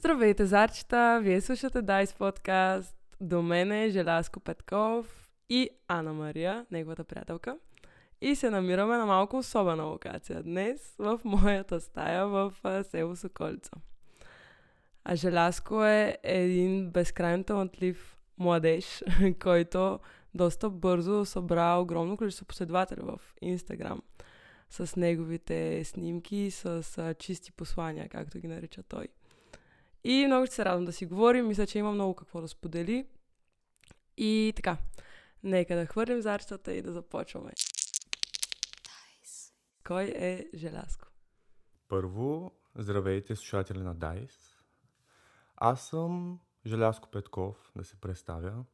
Здравейте, зарчета! Вие слушате Дайс подкаст. До мен е Желязко Петков и Ана Мария, неговата приятелка. И се намираме на малко особена локация днес в моята стая в село Соколица. А Желязко е един безкрайно талантлив младеж, който доста бързо събра огромно количество последователи в Инстаграм с неговите снимки, с чисти послания, както ги нарича той. И много ще се радвам да си говорим. Мисля, че има много какво да сподели. И така, нека да хвърлим зарчетата и да започваме. Кой е Желязко? Първо, здравейте слушатели на Дайс. Аз съм Желязко Петков, да се представя.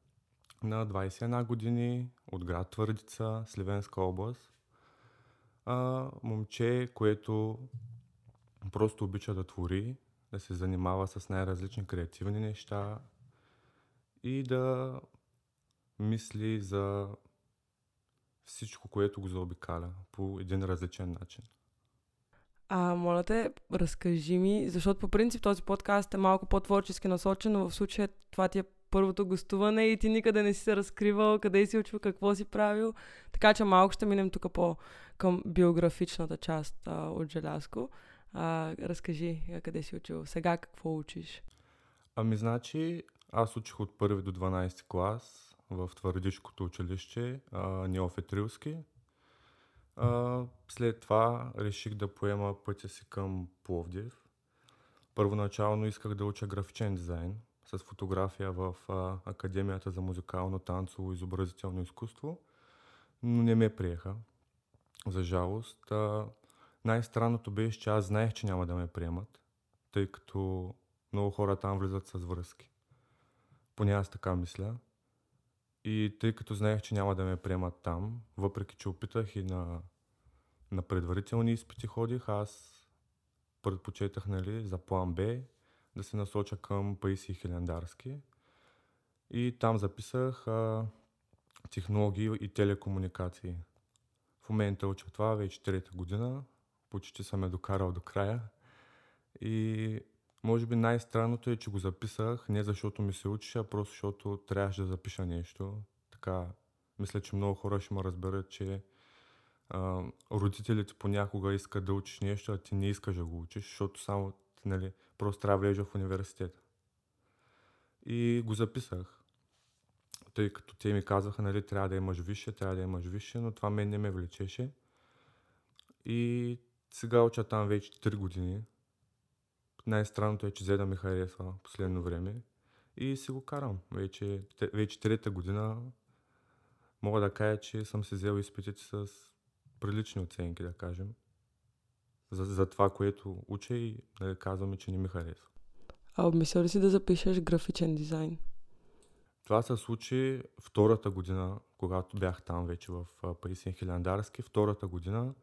На 21 години от град Твърдица, Сливенска област. А, момче, което просто обича да твори, да се занимава с най-различни креативни неща и да мисли за всичко, което го заобикаля по един различен начин. А, моля те, разкажи ми, защото по принцип този подкаст е малко по-творчески насочен, но в случая това ти е първото гостуване и ти никъде не си се разкривал, къде си учил, какво си правил. Така че малко ще минем тук по към биографичната част а, от Желязко. А, разкажи къде си учил, сега какво учиш? Ами значи, аз учих от първи до 12 клас в Твърдишкото училище. А, след това реших да поема пътя си към Пловдив. Първоначално исках да уча графичен дизайн с фотография в а, Академията за музикално, танцово и изобразително изкуство, но не ме приеха. За жалост. А, най-странното беше, че аз знаех, че няма да ме приемат, тъй като много хора там влизат с връзки. Поне аз така мисля. И тъй като знаех, че няма да ме приемат там, въпреки че опитах и на, на предварителни изпити ходих, аз предпочетах нали, за план Б да се насоча към Паиси Хилендарски. И там записах а, технологии и телекомуникации. В момента уча това вече трета година почти съм я докарал до края. И може би най-странното е, че го записах не защото ми се учеше, а просто защото трябваше да запиша нещо. Така, мисля, че много хора ще ме разберат, че а, родителите понякога искат да учиш нещо, а ти не искаш да го учиш, защото само нали, просто трябва да влезеш в университета. И го записах. Тъй като те ми казаха, нали, трябва да имаш висше, трябва да имаш висше, но това мен не ме влечеше. И сега уча там вече 3 години. Най-странното е, че Зеда ми харесва последно време. И си го карам. Вече, вече трета година мога да кажа, че съм се взел изпитите с прилични оценки, да кажем. За, за това, което уча и да казваме, че не ми харесва. А обмисля ли си да запишеш графичен дизайн? Това се случи втората година, когато бях там вече в Парисен Хилендарски. Втората година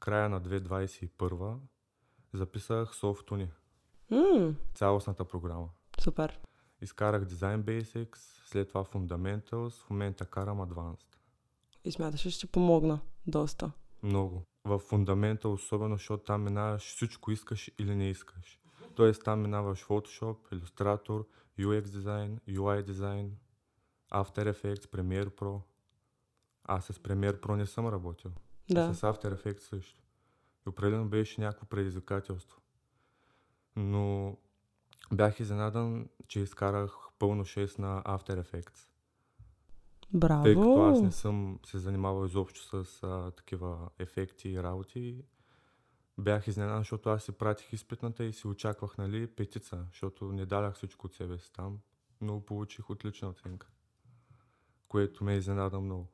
края на 2021 записах софтуни. Mm. Цялостната програма. Супер. Изкарах Design Basics, след това Fundamentals, в момента карам Advanced. И смяташ, че ще помогна доста? Много. В Fundamentals особено, защото там минаваш всичко искаш или не искаш. Тоест там минаваш Photoshop, Illustrator, UX Design, UI Design, After Effects, Premiere Pro. Аз с Premiere Pro не съм работил. Да. С After Effects също. И определено беше някакво предизвикателство. Но бях изненадан, че изкарах пълно 6 на After Effects. Браво! Тъй като аз не съм се занимавал изобщо с а, такива ефекти и работи. Бях изненадан, защото аз си пратих изпитната и си очаквах, нали, петица, защото не дадах всичко от себе си там, но получих отлична оценка, което ме изненада много.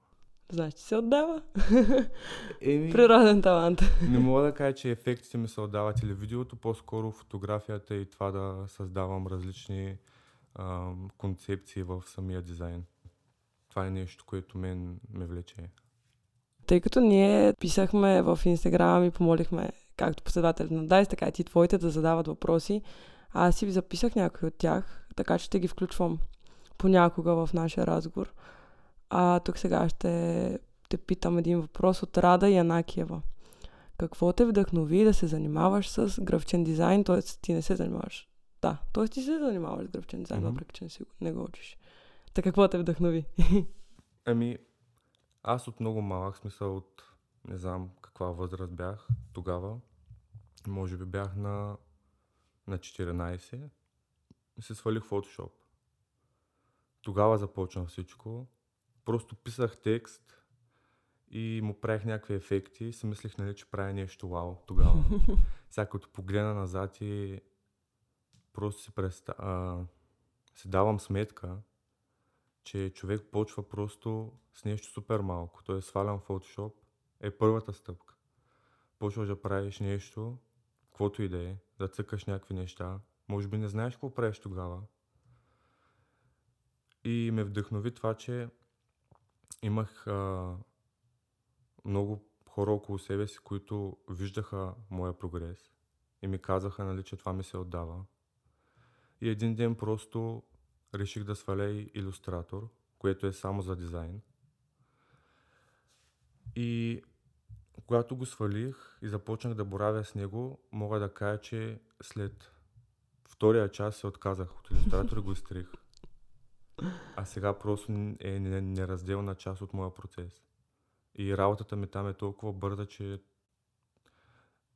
Значи се отдава. Еми, Природен талант. не мога да кажа, че ефектите ми се отдават или видеото, по-скоро фотографията и това да създавам различни а, концепции в самия дизайн. Това е нещо, което мен ме влече. Тъй като ние писахме в Инстаграм и помолихме както последователи на Дайс, така и ти твоите да задават въпроси, аз си записах някои от тях, така че ще ги включвам понякога в нашия разговор. А тук сега ще те питам един въпрос от Рада Янакиева. Какво те вдъхнови да се занимаваш с графичен дизайн, т.е. ти не се занимаваш Да, т.е. ти се занимаваш с графичен дизайн, Мгм. въпреки че не, си, не го учиш. Така какво те вдъхнови? Ами, аз от много малък смисъл от не знам каква възраст бях тогава. Може би бях на, на 14 и се свалих Photoshop. Тогава започна всичко. Просто писах текст и му правих някакви ефекти и си мислих, нали, че правя нещо вау тогава. Сега като погледна назад и просто си, преста... а, си давам сметка, че човек почва просто с нещо супер малко. Той е свалям Photoshop, е първата стъпка. Почваш да правиш нещо, каквото и да е, да цъкаш някакви неща. Може би не знаеш какво правиш тогава. И ме вдъхнови това, че имах а, много хора около себе си, които виждаха моя прогрес и ми казаха, нали, че това ми се отдава. И един ден просто реших да сваля и иллюстратор, което е само за дизайн. И когато го свалих и започнах да боравя с него, мога да кажа, че след втория час се отказах от иллюстратор и го изтрих. А сега просто е не- неразделна част от моя процес. И работата ми там е толкова бърза, че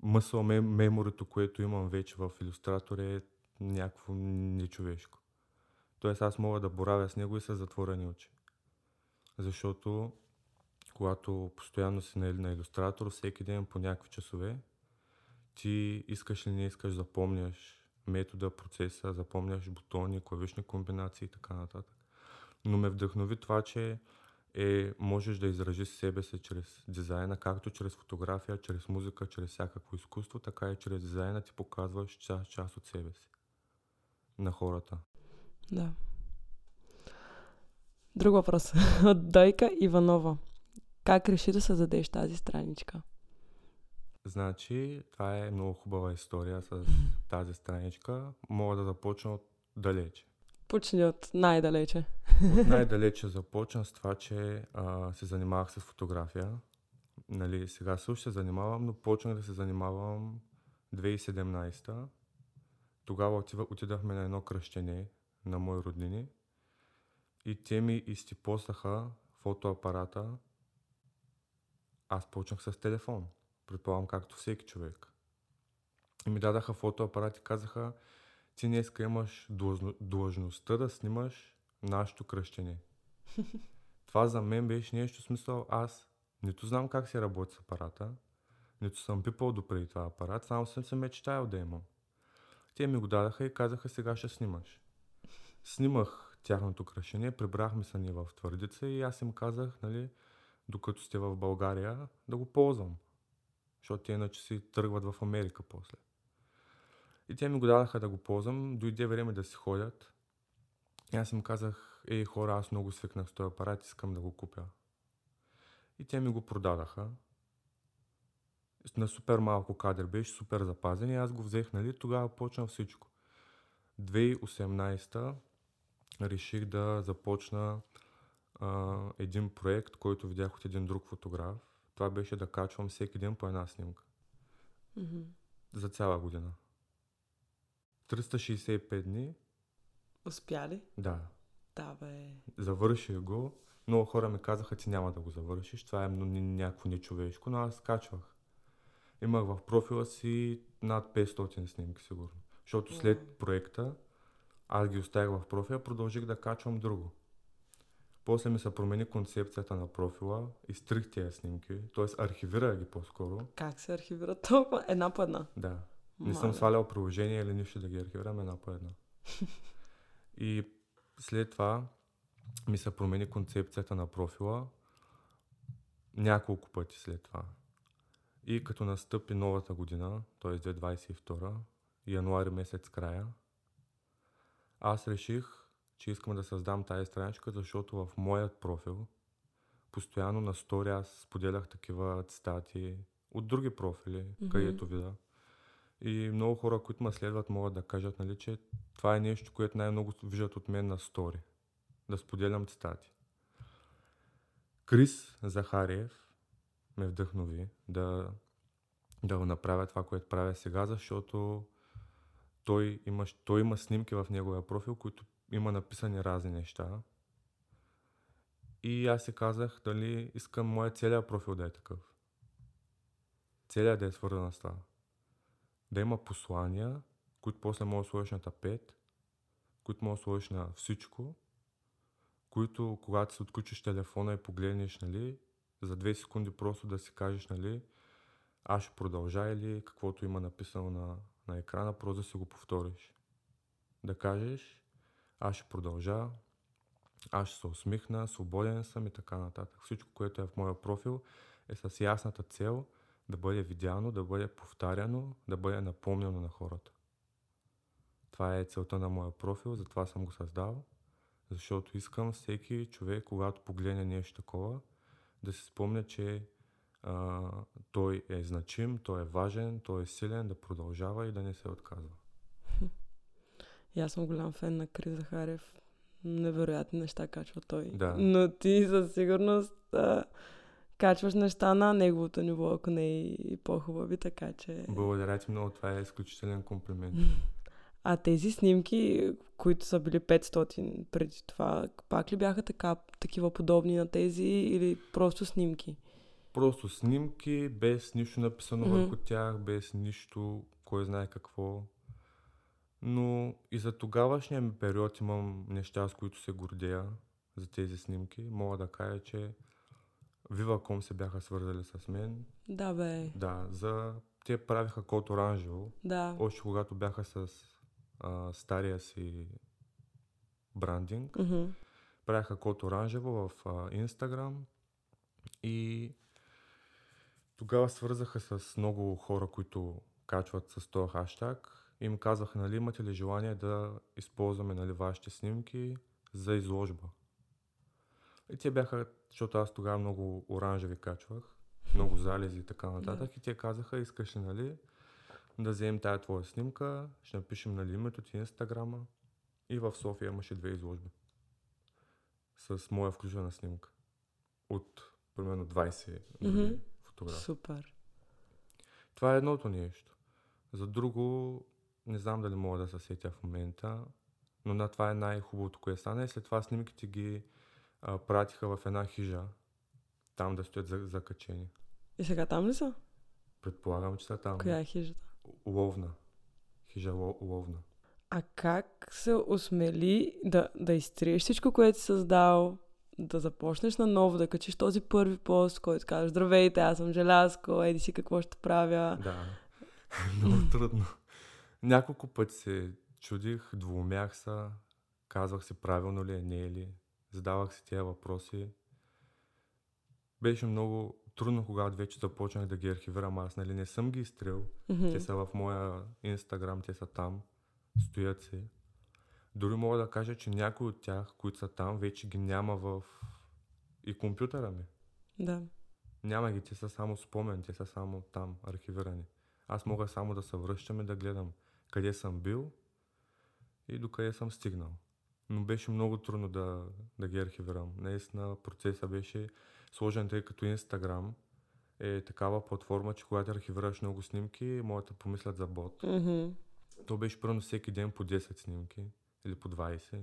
мъсъл мем- меморито, което имам вече в иллюстратор е някакво нечовешко. Тоест аз мога да боравя с него и с затворени очи. Защото когато постоянно си на, на иллюстратор, всеки ден по някакви часове, ти искаш ли не искаш, запомняш метода, процеса, запомняш бутони, клавишни комбинации и така нататък. Но ме вдъхнови това, че е, можеш да изражиш себе си чрез дизайна, както чрез фотография, чрез музика, чрез всякакво изкуство, така и чрез дизайна ти показваш част, част от себе си на хората. Да. Друг въпрос. От Дойка Иванова. Как реши да създадеш тази страничка? Значи, това е много хубава история с тази страничка. Мога да започна от далече. Почни от най-далече. От най-далече започна с това, че а, се занимавах с фотография. Нали, сега също се занимавам, но почнах да се занимавам 2017 Тогава отидахме на едно кръщене на мои роднини и те ми изтипосаха фотоапарата. Аз почнах с телефон. Предполагам, както всеки човек. И ми дадаха фотоапарат и казаха, ти днеска имаш длъжно- длъжността да снимаш нашето кръщене. Това за мен беше нещо смисъл, аз нито знам как се работи с апарата, нито съм пипал допреди това апарат, само съм се мечтаял да имам. Те ми го дадаха и казаха, сега ще снимаш. Снимах тяхното кръщене, прибрахме се ние в Твърдица и аз им казах, нали, докато сте в България, да го ползвам. Защото те иначе си тръгват в Америка после. И те ми го дадаха да го ползвам, дойде време да си ходят. И аз им казах, ей хора, аз много свикнах с този апарат, искам да го купя. И те ми го продадаха. На супер малко кадър беше, супер запазен и аз го взех, нали, тогава почна всичко. 2018 реших да започна а, един проект, който видях от един друг фотограф. Това беше да качвам всеки ден по една снимка. Мгм. За цяла година. 365 дни, Успя ли? да. Да, бе. Завърших го. Много хора ми казаха, ти няма да го завършиш. Това е някакво нечовешко, но аз качвах. Имах в профила си над 500 снимки, сигурно. Защото след проекта аз ги оставих в профила, продължих да качвам друго. После ми се промени концепцията на профила, изтрих тези снимки, т.е. архивирах ги по-скоро. Как се архивира толкова? Една по една. Да. Не съм свалял приложение или нищо да ги архивирам една по една. И след това ми се промени концепцията на профила няколко пъти след това. И като настъпи новата година, т.е. 2022, януари месец края, аз реших, че искам да създам тази страничка, защото в моят профил постоянно на стори аз споделях такива цитати от други профили, Мгм. където видя. И много хора, които ме следват, могат да кажат, нали, че това е нещо, което най-много виждат от мен на стори. Да споделям цитати. Крис Захариев ме вдъхнови да, да го направя това, което правя сега, защото той, има, той има снимки в неговия профил, които има написани разни неща. И аз си казах дали искам моя целият профил да е такъв. Целият да е свързан с това. Да има послания, които после може да сложиш на тапет, които може да сложиш на всичко, които когато си отключиш телефона и погледнеш, нали, за две секунди просто да си кажеш, нали, аз ще продължа или каквото има написано на, на екрана, просто да си го повториш. Да кажеш, аз ще продължа, аз ще се усмихна, свободен съм и така нататък. Всичко, което е в моя профил е с ясната цел да бъде видяно, да бъде повтаряно, да бъде напомнено на хората. Това е целта на моя профил, затова съм го създал, защото искам всеки човек, когато погледне нещо такова, да се спомня, че а, той е значим, той е важен, той е силен, да продължава и да не се отказва. И аз съм голям фен на Крис Захарев. Невероятни неща качва той. Да. Но ти със сигурност а, качваш неща на неговото ниво, ако не и по-хубави, така че... Благодаря ти много, това е изключителен комплимент. А тези снимки, които са били 500 преди това, пак ли бяха така, такива подобни на тези или просто снимки? Просто снимки, без нищо написано Мгм. върху тях, без нищо, кой знае какво. Но и за тогавашния ми период имам неща, с които се гордея за тези снимки. Мога да кажа, че Viva.com се бяха свързали с мен. Да, бе. Да, за... те правиха код оранжево, Да. още когато бяха с а, стария си брандинг. Мгм. правяха код оранжево в а, Instagram и тогава свързаха с много хора, които качват с този хаштаг им казаха, нали, имате ли желание да използваме нали, вашите снимки за изложба. И те бяха, защото аз тогава много оранжеви качвах, много залези и така нататък, и те казаха, искаш ли, нали, да вземем тая твоя снимка, ще напишем нали, името ти, инстаграма и в София имаше две изложби с моя включена снимка. От примерно 20 други Мгм. фотографии. Супер. Това е едното нещо. За друго, не знам дали мога да се сетя в момента, но на това е най-хубавото, което стана. И след това снимките ги а, пратиха в една хижа, там да стоят за, закачени. И сега там ли са? Предполагам, че са там. Коя е хижата? Ловна. Хижа ло, ловна. А как се осмели да, да изтриеш всичко, което си създал, да започнеш наново, да качиш този първи пост, който казваш, здравейте, аз съм Желязко, еди си какво ще правя. Да. Много трудно. Няколко пъти се чудих, двумях се, казвах си правилно ли е, не е ли. Задавах си тези въпроси. Беше много трудно, когато вече започнах да ги архивирам. Аз нали не съм ги изтрил. Мгм. Те са в моя инстаграм, те са там. Стоят си. Дори мога да кажа, че някои от тях, които са там, вече ги няма в и компютъра ми. Да. Няма ги, те са само спомен, те са само там, архивирани. Аз мога само да се връщам и да гледам къде съм бил и до къде съм стигнал. Но беше много трудно да, да ги архивирам. Наистина процесът беше сложен, тъй като Instagram е такава платформа, че когато архивираш много снимки, могат да помислят за бот. Мгм. То беше първо всеки ден по 10 снимки или по 20.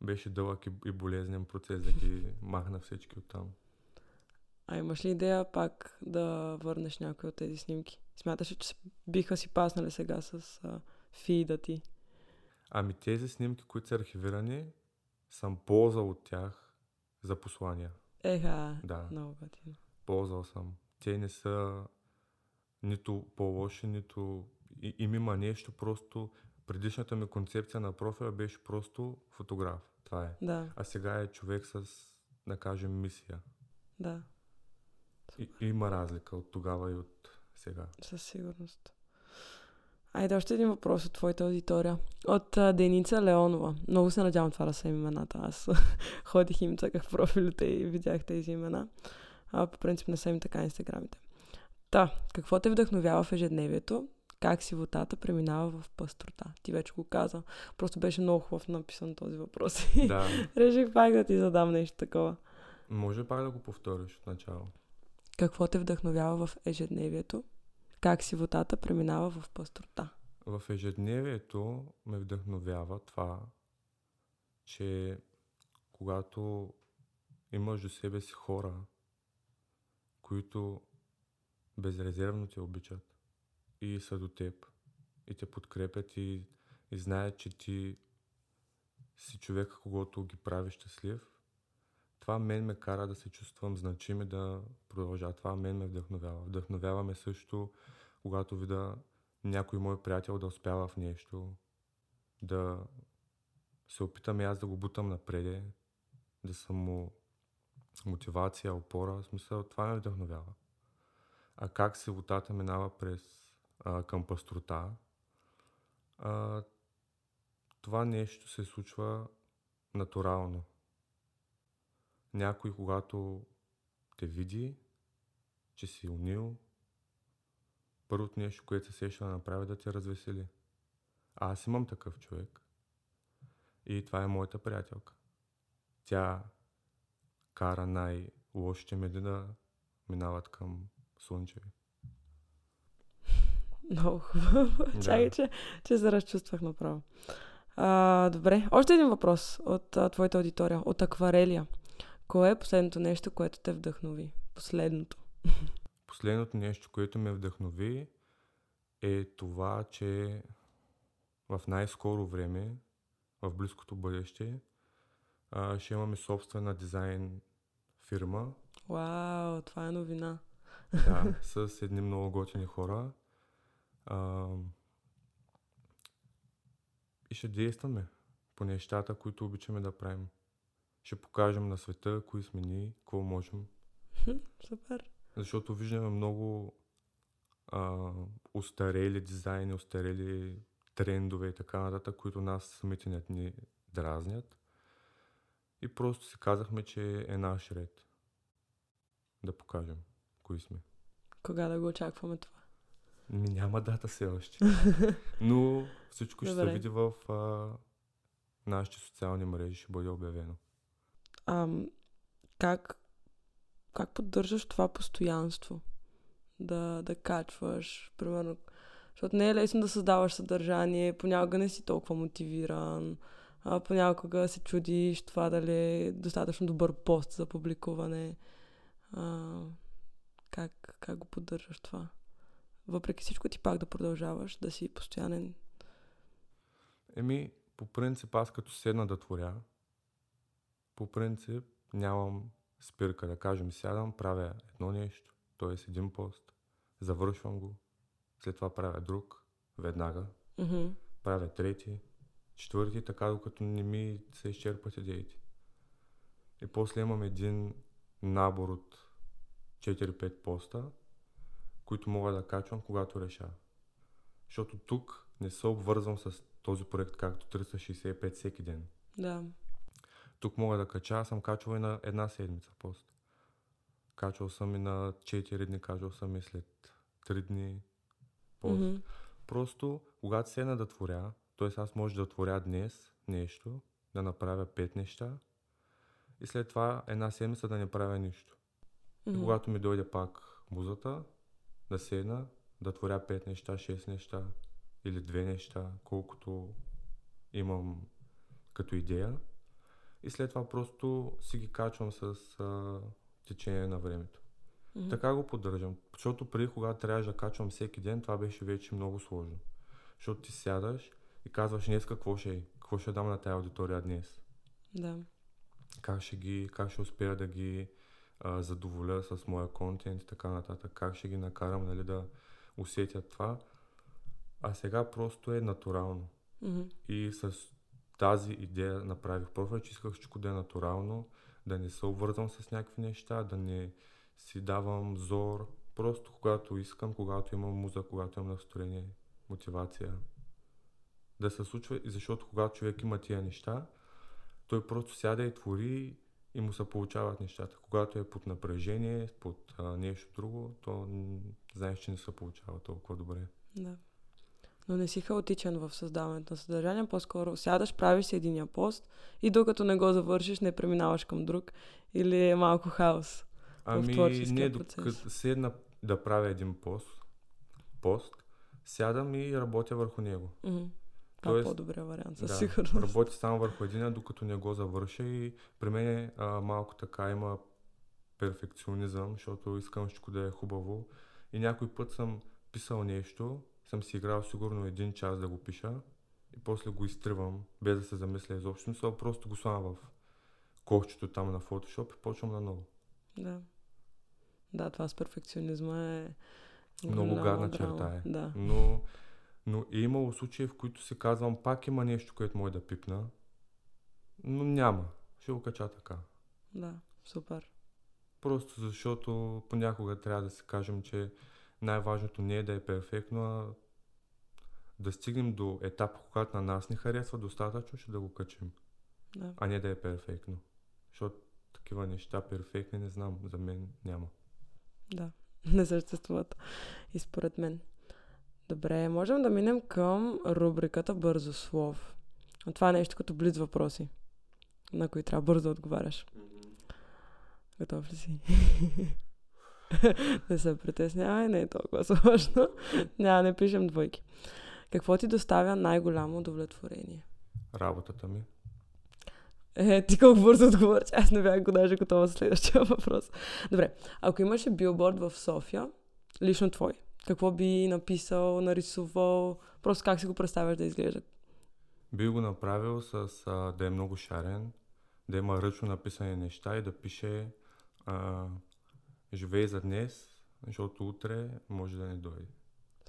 Беше дълъг и, и болезнен процес да ги махна всички оттам. А имаш ли идея пак да върнеш някои от тези снимки? Смяташ ли, че биха си паснали сега с а, фида ти? Ами тези снимки, които са архивирани, съм ползвал от тях за послания. Еха, Да, много готино. ползвал съм. Те не са нито по-лоши, нито... И, им има нещо, просто предишната ми концепция на профила беше просто фотограф. Това е. Да, А сега е човек с, да кажем, мисия. да, И, има разлика от тогава и от сега. със сигурност. Айде, още един въпрос от твоята аудитория. От а, Деница Леонова. Много се надявам това да са имената. Аз ходих им цъках профилите и видях тези имена. А по принцип не са им така инстаграмите. Та, какво те вдъхновява в ежедневието? Как си водата преминава в пъстрота? Ти вече го каза. Просто беше много хубав написан този въпрос. Да, Реших пак да ти задам нещо такова. може пак да го повториш от начало. Какво те вдъхновява в ежедневието? Как си водата преминава в пъстрота? В ежедневието ме вдъхновява това, че когато имаш до себе си хора, които безрезервно те обичат и са до теб и те подкрепят и, и знаят, че ти си човека, когато ги прави щастлив, това мен ме кара да се чувствам значим и да продължа. Това мен ме вдъхновява. Вдъхновява ме също, когато видя някой мой приятел да успява в нещо, да се опитам и аз да го бутам напреде, да съм му мотивация, опора. В смисъл, това ме вдъхновява. А как се водата минава през, а, към пастрота, а, това нещо се случва натурално. Някой, когато те види, че си унил, първото нещо, което се сеща да направи, да те развесели. А аз имам такъв човек. И това е моята приятелка. Тя кара най-лошите меди да минават към слънчеви. Много хубаво. Да. Чакай, че, че се разчувствах направо. А, добре, още един въпрос от а, твоята аудитория. От акварелия. Кое е последното нещо, което те вдъхнови? Последното. Последното нещо, което ме вдъхнови е това, че в най-скоро време, в близкото бъдеще, ще имаме собствена дизайн фирма. Вау, това е новина. Да, с едни много готини хора. А, и ще действаме по нещата, които обичаме да правим. Ще покажем на света кои сме ние, какво можем. Супер. Защото виждаме много а, устарели дизайни, устарели трендове и така нататък, които нас самите не ни дразнят. И просто си казахме, че е наш ред да покажем кои сме. Кога да го очакваме това? Ми няма дата все още. Но всичко ще Добре. се види в а, нашите социални мрежи, ще бъде обявено. Ам, как, как поддържаш това постоянство? Да, да качваш, примерно, защото не е лесно да създаваш съдържание, понякога не си толкова мотивиран, а понякога се чудиш това дали е достатъчно добър пост за публикуване. А, как, как го поддържаш това? Въпреки всичко ти пак да продължаваш да си постоянен. Еми, по принцип аз като седна да творя, по принцип нямам спирка, да кажем, сядам, правя едно нещо, т.е. един пост, завършвам го, след това правя друг, веднага, mm-hmm. правя трети, четвърти, така докато не ми се изчерпат идеите. И после имам един набор от 4-5 поста, които мога да качвам, когато реша. Защото тук не се обвързвам с този проект, както 365 всеки ден. Да. Тук мога да кача, съм качвал и на една седмица пост. Качвал съм и на 4 дни, качвал съм и след 3 дни пост. Mm-hmm. Просто, когато седна да творя, т.е. аз може да творя днес нещо, да направя 5 неща и след това една седмица да не правя нищо. Mm-hmm. И когато ми дойде пак музата, да седна, да творя 5 неща, 6 неща или две неща, колкото имам като идея. И след това просто си ги качвам с а, течение на времето. Mm-hmm. Така го поддържам. Защото преди, когато трябваше да качвам всеки ден, това беше вече много сложно. Защото ти сядаш и казваш днес какво ще е, какво ще дам на тази аудитория днес. Да. Как ще ги, как ще успея да ги а, задоволя с моя контент и така нататък, как ще ги накарам нали, да усетят това. А сега просто е натурално. Mm-hmm. И с тази идея направих профил, че исках всичко да е натурално, да не се обвързвам с някакви неща, да не си давам зор. Просто когато искам, когато имам муза, когато имам настроение, мотивация. Да се случва, защото когато човек има тия неща, той просто сяда и твори и му се получават нещата. Когато е под напрежение, под а, нещо друго, то знаеш, че не се получава толкова добре. Да. Но не си хаотичен в създаването на съдържание, по-скоро сядаш, правиш си единия пост и докато не го завършиш, не преминаваш към друг или е малко хаос ами, в не, докато седна да правя един пост, пост, сядам и работя върху него. Мгм. Това е по-добрия вариант, със да, сигурност. работя само върху един, докато не го завърша и при мен а, малко така има перфекционизъм, защото искам всичко да е хубаво. И някой път съм писал нещо, съм си играл сигурно един час да го пиша и после го изтривам, без да се замисля изобщо. Мисля, просто го слагам в кошчето там на Photoshop и почвам наново. Да. Да, това с перфекционизма е Много гадна черта е. Да. Но, но е имало случаи, в които си казвам, пак има нещо, което може да пипна, но няма. Ще го кача така. Да, супер. Просто защото понякога трябва да си кажем, че най-важното не е да е перфектно, а да стигнем до етап, когато на нас ни харесва достатъчно, ще да го качим, Да. а не да е перфектно. Защото такива неща перфектни, не знам, за мен няма. Да, не съществуват. И според мен. Добре, можем да минем към рубриката Бързо слов. Това е нещо като близ въпроси, на които трябва бързо да отговаряш. Готов ли си? не се притеснявай, не е толкова сложно. Няма, не пишем двойки. Какво ти доставя най-голямо удовлетворение? Работата ми. Е, ти колко бързо отговори, че аз не бях го даже готова за следващия въпрос. Добре, ако имаше билборд в София, лично твой, какво би написал, нарисувал, просто как си го представяш да изглежда? Би го направил с а, да е много шарен, да има ръчно написани неща и да пише а, живей за днес, защото утре може да не дойде.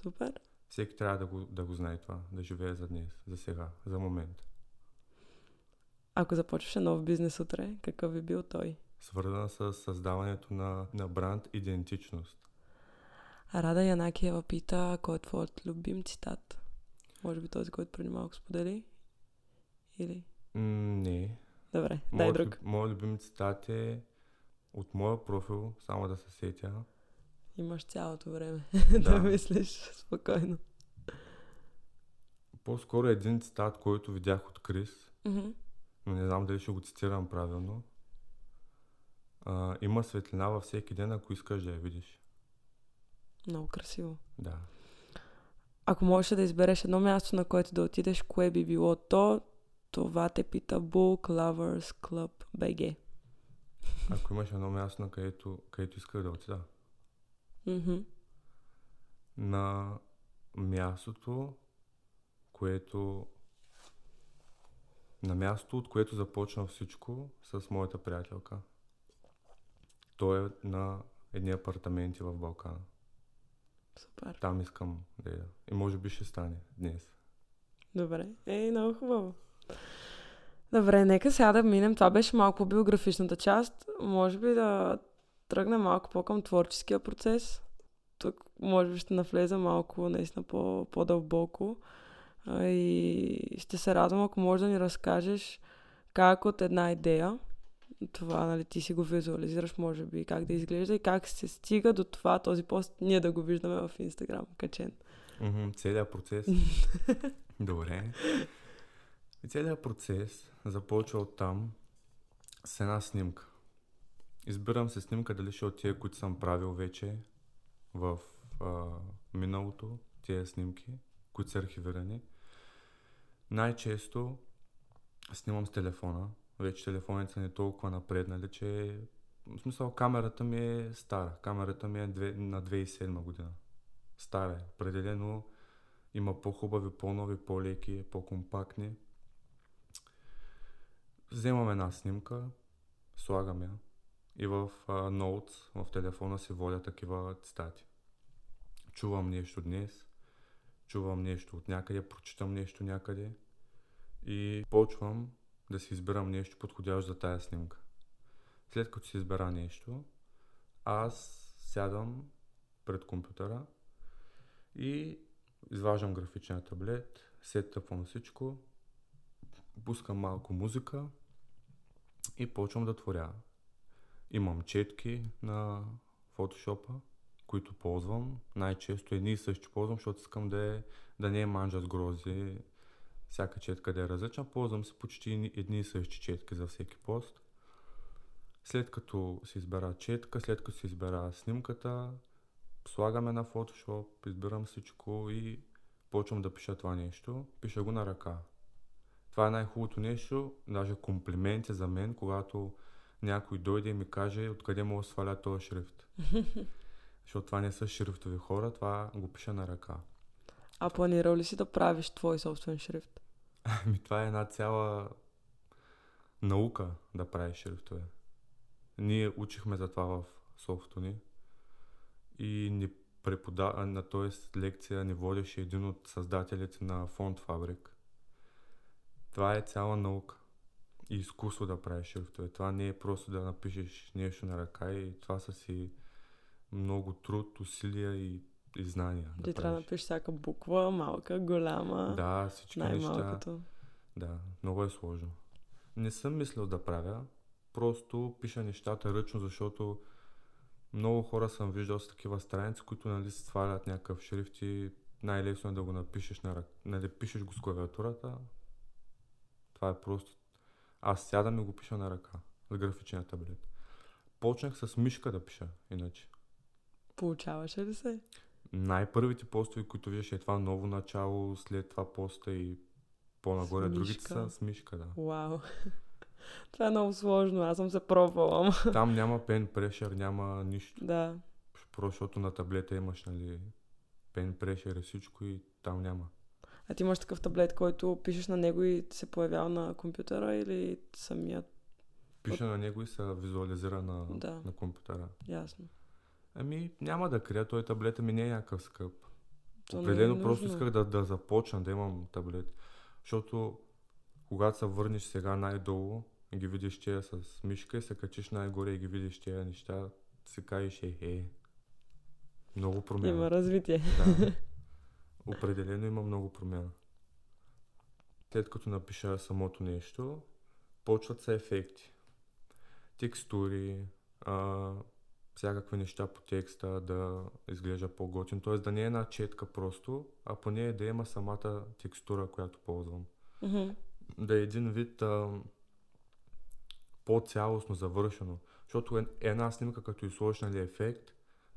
Супер. Всеки трябва да го, да го знае това, да живее за днес, за сега, за момент. Ако започваше нов бизнес утре, какъв би бил той? Свързан с създаването на, на бранд идентичност. Рада Янакиева пита, кой е твоят любим цитат? Може би този, който преди малко сподели? Или? М, не. Добре, дай Моят, друг. моят любим цитат е от моя профил, само да се сетя. Имаш цялото време да, Да. мислиш спокойно. По-скоро един цитат, който видях от Крис, Мгм. но не знам дали ще го цитирам правилно. А, има светлина във всеки ден, ако искаш да я видиш. Много красиво. Да. Ако можеш да избереш едно място, на което да отидеш, кое би било то, това те пита Book Lovers Club BG. Ако имаш едно място, на където, където исках да отида. Мгм. На мястото, което на мястото, от което започна всичко с моята приятелка. То е на едни апартаменти в Балкана. Супер. Там искам да я. И може би ще стане днес. Добре. Ей, много хубаво. Добре, нека сега да минем. Това беше малко по биографичната част. Може би да тръгнем малко по-към творческия процес. Тук може би ще навлеза малко наистина по- по-дълбоко. И ще се радвам, ако можеш да ни разкажеш как от една идея, това, нали, ти си го визуализираш, може би, как да изглежда и как се стига до това, този пост, ние да го виждаме в Инстаграм, качен. Мгм, Целият процес. Добре. И целият процес започва от там с една снимка. Избирам се снимка дали ще от тия, които съм правил вече в а, миналото, тия снимки, които са архивирани. Най-често снимам с телефона. Вече телефоните са не толкова напреднали, че в смисъл камерата ми е стара. Камерата ми е на 2007 година. Стара е. Определено има по-хубави, по-нови, по-леки, по-компактни. Вземам една снимка, слагам я и в Notes, в телефона си водя такива цитати. Чувам нещо днес, чувам нещо от някъде, прочитам нещо някъде и почвам да си избирам нещо подходящо за тая снимка. След като си избера нещо, аз сядам пред компютъра и изваждам графичния таблет, сетъпвам всичко, пускам малко музика и почвам да творя. Имам четки на фотошопа, които ползвам. Най-често едни и същи ползвам, защото искам да, е, да не е манжа с грози, всяка четка да е различна. Ползвам се почти едни- и същи четки за всеки пост. След като си избера четка, след като си избера снимката, слагаме на Photoshop, избирам всичко и почвам да пиша това нещо. Пиша го на ръка. Това е най-хубавото нещо, даже комплименти за мен, когато някой дойде и ми каже откъде мога да сваля този шрифт. Защото това не са шрифтови хора, това го пиша на ръка. А планирал ли си да правиш твой собствен шрифт? Ами това е една цяла наука да правиш шрифтове. Ние учихме за това в софто ни и ни препода... на т.е. лекция ни водеше един от създателите на Фонд Фабрик. Това е цяла наука и изкуство да правиш шрифтове. Това не е просто да напишеш нещо на ръка и това са си много труд, усилия и, и знания. Ти да трябва да напишеш всяка буква, малка, голяма, Да, всички неща. най-малкото. Да, много е сложно. Не съм мислил да правя, просто пиша нещата ръчно, защото много хора съм виждал с такива страници, които нали свалят някакъв шрифт и най-лесно е да го напишеш на ръка. Нали, пишеш го с клавиатурата. Това е просто. Аз сядам и го пиша на ръка, с графичния таблет. Почнах с мишка да пиша, иначе. Получаваше ли се? Най-първите постове, които виждаш е това ново начало, след това поста и по-нагоре другите са с мишка, да. Вау. Това е много сложно, аз съм се пробвала. Там няма pen pressure, няма нищо. Да. Просто защото на таблета имаш, нали, pen pressure и всичко и там няма. А ти имаш такъв таблет, който пишеш на него и се появява на компютъра или самият? Пиша на него и се визуализира на, Да. на компютъра. Ясно. Ами, няма да крия, той таблета ми не е някакъв скъп. То е Определено просто нужно. исках да, да започна да имам таблет. Защото когато се върнеш сега най-долу, и ги видиш тия с мишка и се качиш най-горе и ги видиш тия неща, си кажеш, е, е, много промяна. Има развитие. Да. Определено има много промяна. След като напиша самото нещо, почват се ефекти. Текстури, а, всякакви неща по текста да изглежда по-готин. Т.е. да не е една четка просто, а по нея да има самата текстура, която ползвам. Мгм. Да е един вид а, по-цялостно завършено. Защото е- една снимка, като изложиш нали, ефект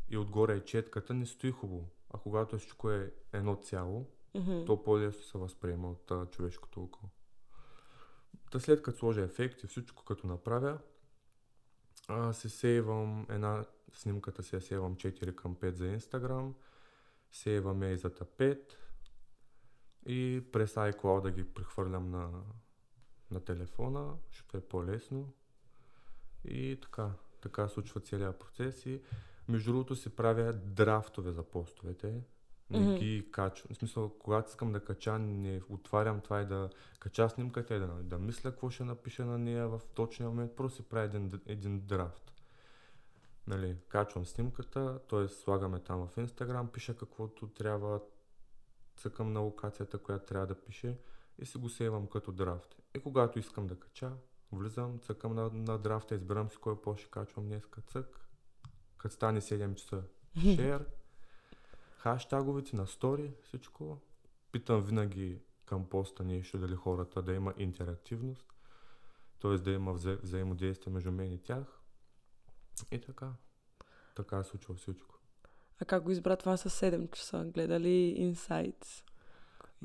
и отгоре е четката, не стои хубаво. А когато всичко е едно цяло, Мгм. то по-лесно се възприема от а, човешкото око. Та след като сложа ефект и всичко като направя, а, се сейвам една снимката си я сейвам 4 към 5 за Instagram, сейвам я и за тапет и през iCloud да ги прехвърлям на, на телефона, защото е по-лесно. И така, така случва целият процес и между другото си правя драфтове за постовете. Не Мгм. ги качвам. В смисъл, когато искам да кача, не отварям това и да кача снимката и да, да мисля какво ще напиша на нея в точния момент. Просто си правя един, един драфт. Нали, качвам снимката, т.е. слагаме там в Instagram, пиша каквото трябва, цъкам на локацията, която трябва да пише и си го сейвам като драфт. И когато искам да кача, влизам, цъкам на, на драфта, избирам си кой по ще качвам днеска, цък. Като стане 7 часа, share, хаштаговете на стори, всичко. Питам винаги към поста нещо, дали хората да има интерактивност, т.е. да има вза- взаимодействие между мен и тях. И така. Така се случва всичко. А как го избра това с 7 часа? Гледа ли Insights?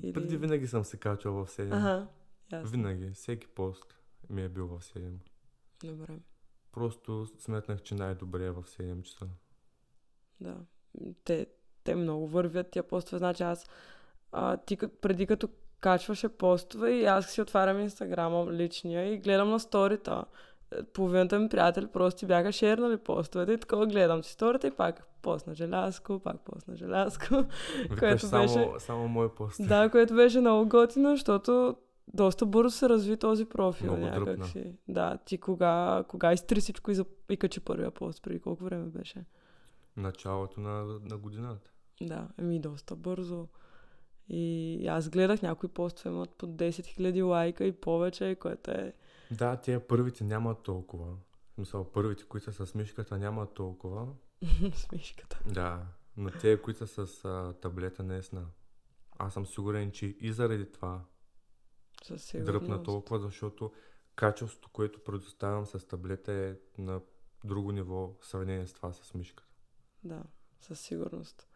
Или... Преди винаги съм се качвал в 7. Ага, ясно. Винаги, всеки пост ми е бил в 7. Добре, Просто сметнах, че най-добре е в 7 часа. да. Те, те много вървят тия постове. Значи аз а, ти преди като качваше постове и аз си отварям инстаграма личния и гледам на сторита. Е, Половината ми приятели просто ти бяха шернали постовете и такова гледам си сторите и пак пост на желязко, пак пост на желязко. Викаш Което само, беше- само мой пост. Да, което беше много готино, защото доста бързо се разви този профил Много дръпна. някакси. Да, ти кога, кога изтри всичко и, за... и качи първия пост, преди колко време беше? Началото на, на годината. Да, еми доста бързо. И аз гледах някои постове имат по 10 000 лайка и повече, което е... Да, тия първите нямат толкова. Смисъл, първите, които са с мишката, нямат толкова. смешката. Да, но те, които са с а, таблета, наистина. Аз съм сигурен, че и заради това Със сигурност. дръпна толкова, защото качеството, което предоставям с таблета е на друго ниво в сравнение с това с мишката. Да, със сигурност.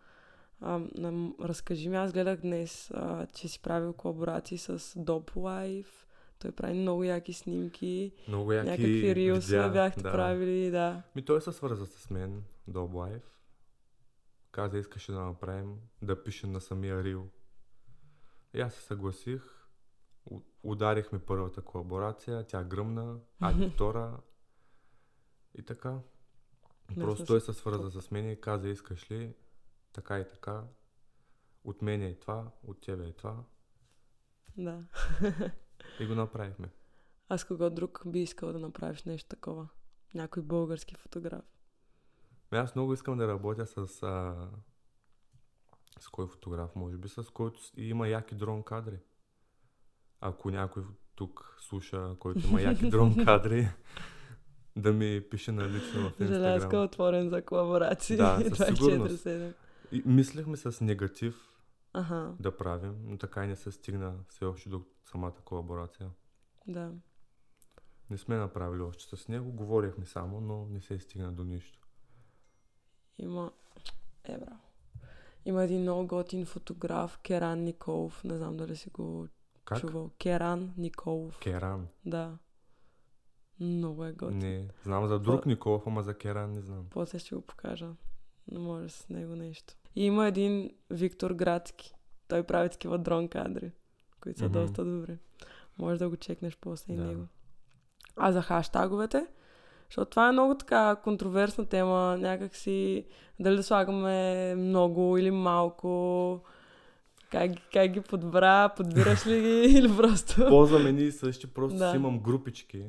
А, нам, разкажи ми, аз гледах днес, а, че си правил колаборации с Dope Life. Той прави много яки снимки. Много яки Някакви рилсове бяхте да. правили, да. Ми той се свърза с мен, Life. Каза, искаше да направим, да пише на самия рил. И аз се съгласих. Ударихме първата колаборация, тя гръмна, а втора. И така. Не, Просто той се свърза с мен и каза, искаш ли така и така. От мен е това, от тебе е това. Да. И го направихме. А с кого друг би искал да направиш нещо такова? Някой български фотограф. Аз много искам да работя с... А... С кой фотограф, може би, с който има яки дрон кадри. Ако някой тук слуша, който има яки дрон кадри, да ми пише на лично в Желязка е Инстаграм. отворен за колаборации. Да, със сигурност. 24/7. И мислехме с негатив Аха, да правим, но така и не се стигна все още до самата колаборация. да. Не сме направили още с него, говорихме само, но не се стигна до нищо. Има... Е, браво. Има един много готин фотограф, Керан Николов. Не знам дали си го Как? чувал. Керан Николов. Керан. Да. Много е готин. Не, знам за друг Николов, ама за Керан не знам. После ще го покажа. Не може с него нещо. И има един Виктор Градски. Той прави такива дрон кадри, които са Мгм. доста добри. Може да го чекнеш после и Да. него. А за хаштаговете? Защото това е много така контроверсна тема. Някак си дали да слагаме много или малко. Как, как ги подбра? Подбираш ли ги или просто... Ползваме ние същи, просто Да. си имам групички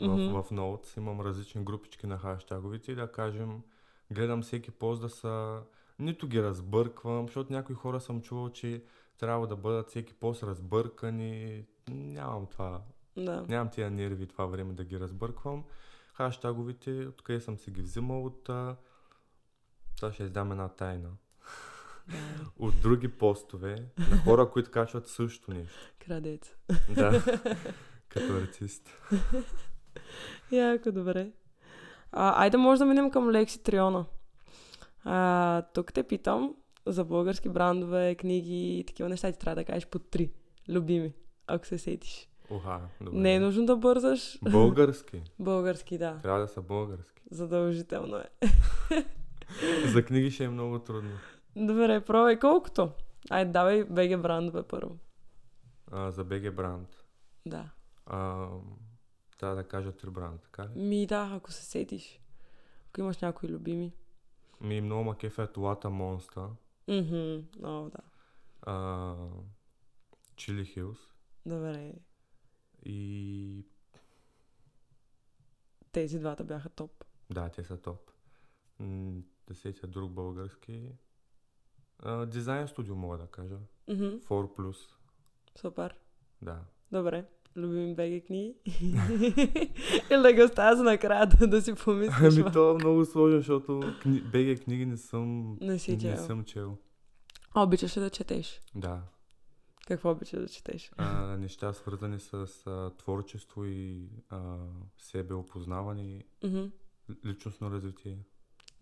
в, Мгм. в Notes, имам различни групички на хаштаговите и да кажем, гледам всеки пост да са... Нито ги разбърквам, защото някои хора съм чувал, че трябва да бъдат всеки пост разбъркани. Нямам това. Да. Нямам тия нерви това време да ги разбърквам. Хаштаговите, откъде съм си ги взимал от... а, Сега ще издам една тайна. От други постове на хора, които качват също нещо. Крадец. Да, като артист. Яко, добре. А, айде може да минем към Лекси Триона. А, тук те питам за български брандове, книги и такива неща. Ти трябва да кажеш по три любими, ако се сетиш. Оха, добре. Не е нужно да бързаш. Български. Български, да. Трябва да са български. Задължително е. За книги ще е много трудно. Добре, пробвай колкото. Айде, давай БГ брандове първо. А, за БГ бранд. Да. А, трябва да кажа три бранда, така ли? Ми да, ако се сетиш. Ако имаш някои любими. Ми много ма кефят Лата Монста, Мхм, о, да. а, Чили Хилс Добре. и Тези двата бяха топ. да, те са топ. М, Да сетя друг български. А, дизайн студио мога да кажа. Мгм, 4+. Супер. Да. Добре. Любими БГ книги. Или да ги оставя за накрая да, да си помислиш. Ами то е много сложно, защото кни... БГ книги не съм, Не си не чел. съм чел. А обичаш ли да четеш? Да. Какво обичаш да четеш? а, неща свързани с а, творчество и а, себеопознаване и Мгм. личностно развитие.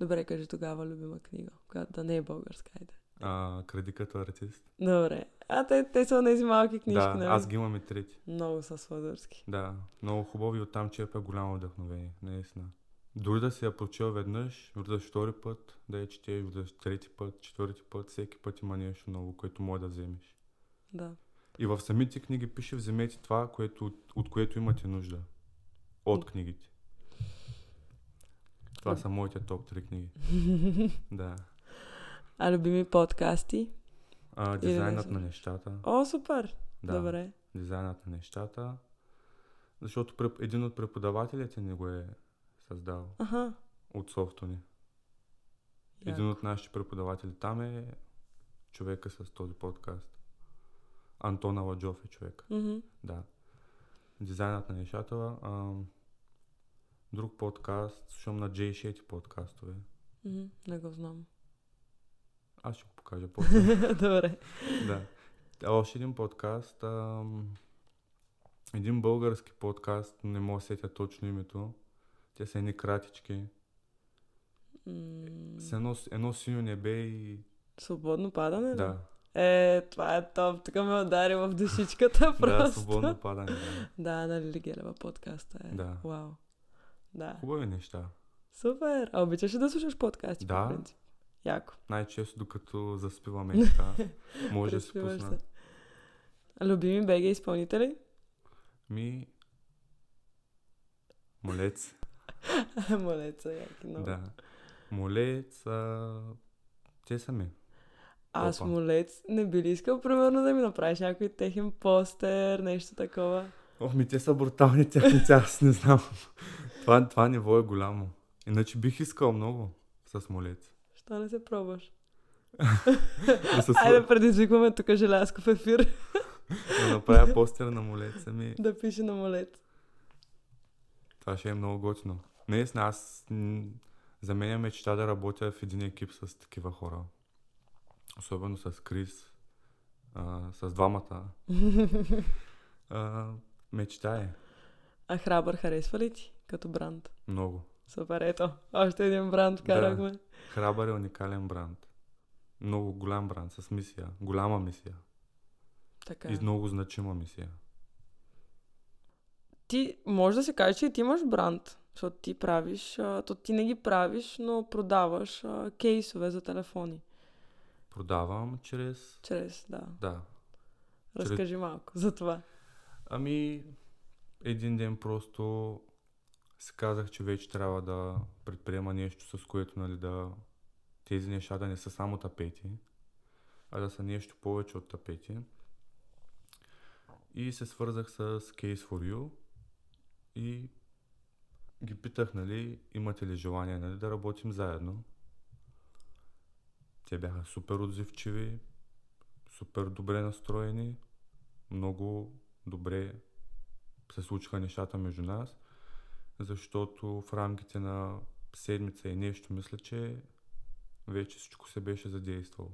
Добре, кажи тогава любима книга, която да не е българска. Айде. А, кради като артист. Добре. А те, те са тези малки книжки, да, нали? аз ги имам и трети. Много са сладурски. Да, много хубави, оттам черпя голямо вдъхновение, наистина. Дори да си я прочел веднъж, виждаш втори път, да я четеш, виждаш трети път, четвърти път, всеки път има нещо ново, което може да вземеш. Да. И в самите книги пише, вземете това, което, от което имате нужда. От книгите. Това са моите топ 3 книги. Да. А любими подкасти? А, дизайнът на нещата. О, супер! Да. Добре. Дизайнът на нещата. Защото преп... един от преподавателите ни го е създал Аха. от софто ни. Я. Един от нашите преподаватели там е човека с този подкаст. Антона Ладжов е човек. Мгм. Да. Дизайнът на нещата. ам, друг подкаст, слушам на Джей Шети подкастове. Мгм. Не го знам. Аз ще го покажа после. Добре. да. А още един подкаст. Ам, един български подкаст, не мога да сетя точно името. Те са едни кратички. М, С едно, едно синьо небе и... Свободно падане? ли? Да, Е, това е топ. Тук ме удари в душичката да, просто. свободно падане. Да. Да, на Лили Гелева подкаста е. Да. Вау. Да. Хубави неща. Супер. А обичаш ли да слушаш подкасти Да. по принцип? Яко. Най-често докато заспиваме неща, може да пусна. се. А Любими БГ изпълнители? Ми... Молец. Молеца, яки много. Да. Молец, а... те са ми. Аз молец не би ли искал, примерно, да ми направиш някой техен постер, нещо такова? О, ми те са брутални техници, аз не знам. това, това ниво е голямо. Иначе бих искал много с молец. Що не се пробваш? Да, Айде предизвикваме тук Желязков ефир да направя постер на молец. Ами, да пише на молец. това ще е много готино. Наистина, аз за мен е мечта да работя в един екип с такива хора. Особено с Крис, а, с двамата. А, мечта е А Храбър харесва ли ти като бранд? много. Супер, ето. Още един бранд карахме. Храбър е уникален бранд. Много голям бранд с мисия. Голяма мисия. Така. И много значима мисия. Ти може да се каже, че ти имаш бранд, защото ти правиш, а, то ти не ги правиш, но продаваш а, кейсове за телефони. Продавам чрез... Чрез, да. Да. Разкажи малко за това. Ами, един ден просто си казах, че вече трябва да предприема нещо, с което нали, да тези неща да не са само тапети, а да са нещо повече от тапети. И се свързах с Case for You и ги питах, нали, имате ли желание нали, да работим заедно. Те бяха супер отзивчиви, супер добре настроени, много добре се случиха нещата между нас, защото в рамките на седмица и нещо мисля, че вече всичко се беше задействало.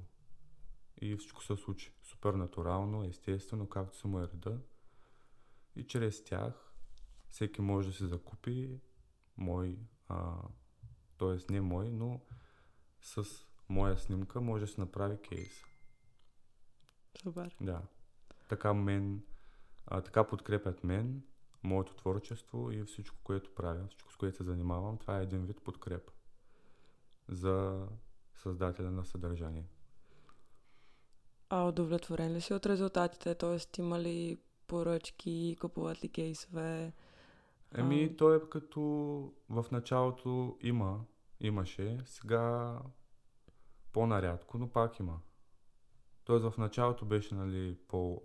И всичко се случи супер натурално, естествено, както се му е реда. И чрез тях всеки може да се закупи мой, а, т.е. не мой, но с моя снимка може да се направи кейс. Супер. Да. Така мен, а, така подкрепят мен, моето творчество и всичко, което правя, всичко, с което се занимавам. Това е един вид подкреп за създателя на съдържание. А удовлетворен ли си от резултатите? Тоест, има ли поръчки, купуват ли кейсове? Еми, А. то е като в началото има, имаше, сега по-нарядко, но пак има. Тоест в началото беше нали, по,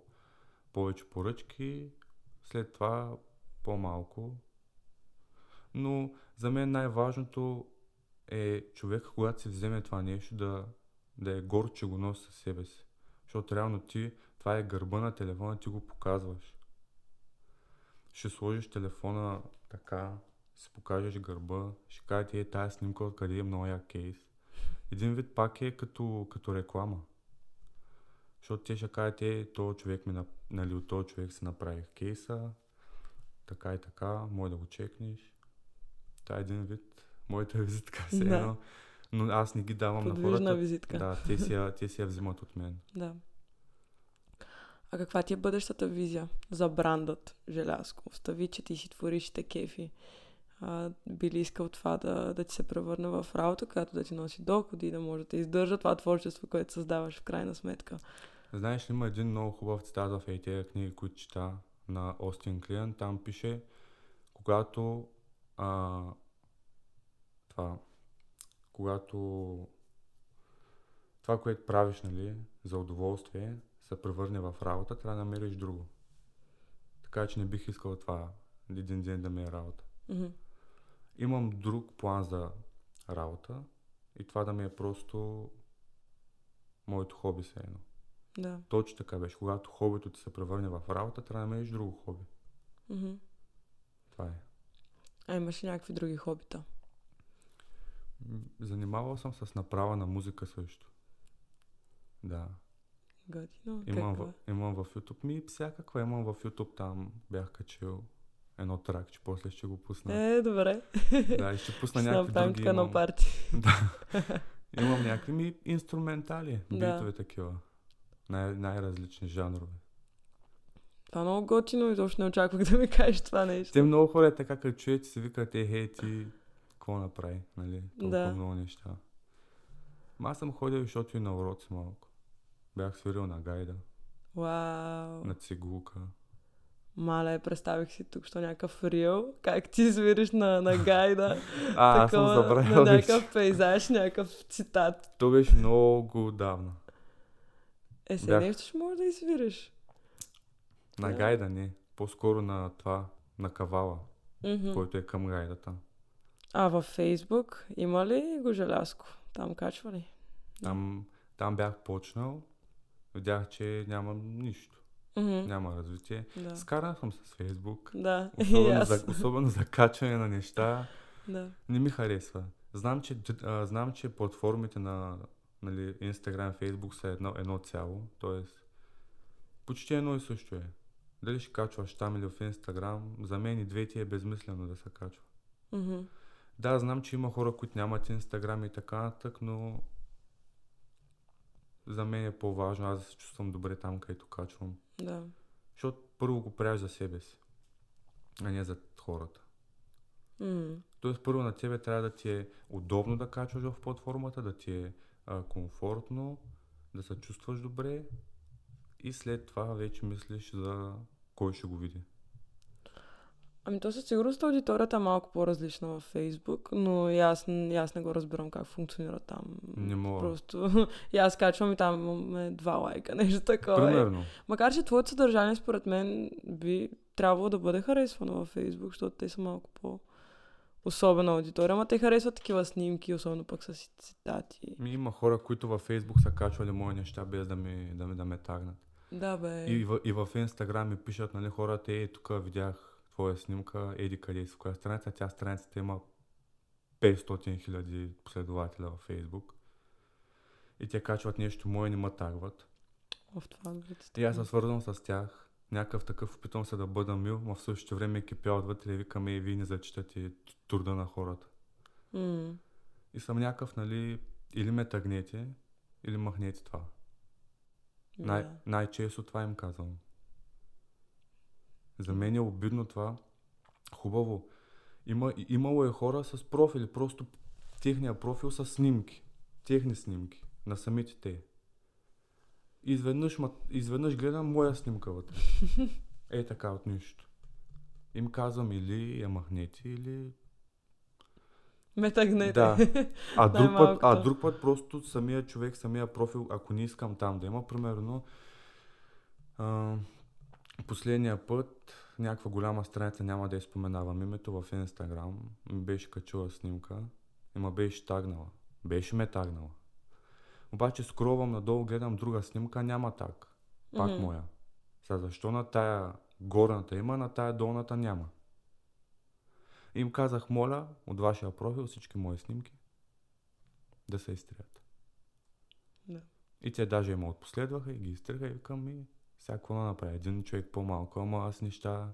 повече поръчки, след това по-малко. Но за мен най-важното е човек, когато си вземе това нещо, да, да е горд, че го носи със себе си. Защото реално ти, това е гърба на телефона, ти го показваш. Ще сложиш телефона така, си покажеш гърба, ще кажете, е тази снимка откъде е много як кейс. Един вид пак е като, като реклама. Защото те ще кажат, е, този човек ми, нали, от този човек си направих кейса, така и така, може да го чекнеш. Това е един вид, моята визитка се Да. едно, но аз не ги давам на Подвижна хората. визитка. Да, те си, я, те си я взимат от мен. Да. А каква ти е бъдещата визия за брандът Желязко? Остави, че ти си твориш те кефи. А, би ли искал това да, да ти се превърне в работа, която да ти носи доходи, да може да те издържа това творчество, което създаваш в крайна сметка? Знаеш ли, има един много хубав цитат в тези книги, които чета на Остин Клиен. Там пише, когато а, това, когато това, което правиш, нали, за удоволствие, се превърне в работа, трябва да намериш друго. Така че не бих искал това един ден да ми е работа. Мгм. Имам друг план за работа и това да ми е просто моето хоби се едно. Да. Точно така беше. Когато хобито ти се превърне в работа, трябва да намериш друго хоби. Мгм. Това е. А имаш ли някакви други хобита? Занимавал съм с направа на музика също. Да. Готино. Имам в, е? имам в YouTube. Ми всякаква имам в YouTube. Там бях качил едно тракче, после ще го пусна. Е, добре. Да, и ще пусна някакви други. Имам, парти. имам някакви ми инструментали, Да. битове такива. Най- най-различни жанрове. Това е много готино и точно не очаквах да ми кажеш това нещо. Те много хора е така, като чуят, си викат, е, хей, ти, какво направи, нали? Толкова Да. много неща. Ма аз съм ходил, защото и на уроци малко. Бях свирил на гайда, Вау. на цигулка. Мале, представих си тук, що някакъв рил, как ти свириш на, на гайда. А, аз съм такова, забравил На някакъв пейзаж, някакъв цитат. То беше много отдавна. Е, сега нещо ще можеш да извириш. На Да. гайда не, по-скоро на това, на кавала, Мгм. който е към гайдата. А във Фейсбук има ли го желязко? Там качва ли? Там, там бях почнал, видях, че няма нищо, Мгм. няма развитие. Да. Скаран съм с Фейсбук, Да, особено за, особено за качване на неща. Да. Не ми харесва. Знам, че, а, знам, че платформите на нали, Instagram, Facebook са едно, едно цяло, т.е. почти едно и също е. Дали ще качваш там или в Instagram, за мен и двете е безмислено да се качва. Мгм. Да, знам, че има хора, които нямат Instagram и така нататък, но за мен е по-важно аз да се чувствам добре там, където качвам. Да. Защото първо го правиш за себе си, а не за хората. М. Тоест първо на тебе трябва да ти е удобно да качваш в платформата, да ти е а, комфортно, да се чувстваш добре и след това вече мислиш за кой ще го види. Ами то със сигурност аудиторията е малко по-различна във Фейсбук, но и аз, и аз не го разбирам как функционира там. Не мога. Просто и аз качвам и там имаме два лайка, нещо такова. е. Примерно. Макар, че твоето съдържание според мен би трябвало да бъде харесвано във Фейсбук, защото те са малко по особена аудитория, ама те харесват такива снимки, особено пък с цитати. Ми има хора, които във Facebook са качвали мои неща без да ме, да ме, да ме тагнат. Да, бе. И, в, и в Instagram ми пишат, нали, хората, е, тук видях твоя снимка, еди къде си, коя страница, тя страницата има 500 хиляди последователя във Facebook. И те качват нещо мое, не ме тагват. В това. И аз се свързвам с тях. Някакъв такъв опитвам се да бъда мил, но в същото време кипя отвътре и викаме и вие не зачитате труда на хората. М. И съм някакъв, нали, или ме тъгнете, или махнете това. Най- Да. най-често това им казвам. За мен е обидно това. Хубаво. Има, имало е хора с профили, просто техния профил са снимки. Техни снимки. На самите те. Изведнъж, ма, изведнъж гледам моя снимка вътре. Е така от нищо. Им казвам или я махнете, или... Ме тъгнете. Да. А друг, път, а друг път просто самия човек, самия профил, ако не искам там да има, примерно, а, последния път някаква голяма страница, няма да я споменавам името, в Инстаграм ми беше качила снимка и ме беше тагнала. Беше ме тагнала. Обаче скровам надолу, гледам друга снимка, няма так. Пак Мгм. моя. Сега защо на тая горната има, на тая долната няма? Им казах, моля, от вашия профил всички мои снимки да се изтрият. Да. И те даже ме отпоследваха и ги изтриха и викам и всяко да направя. Един човек по-малко, ама аз неща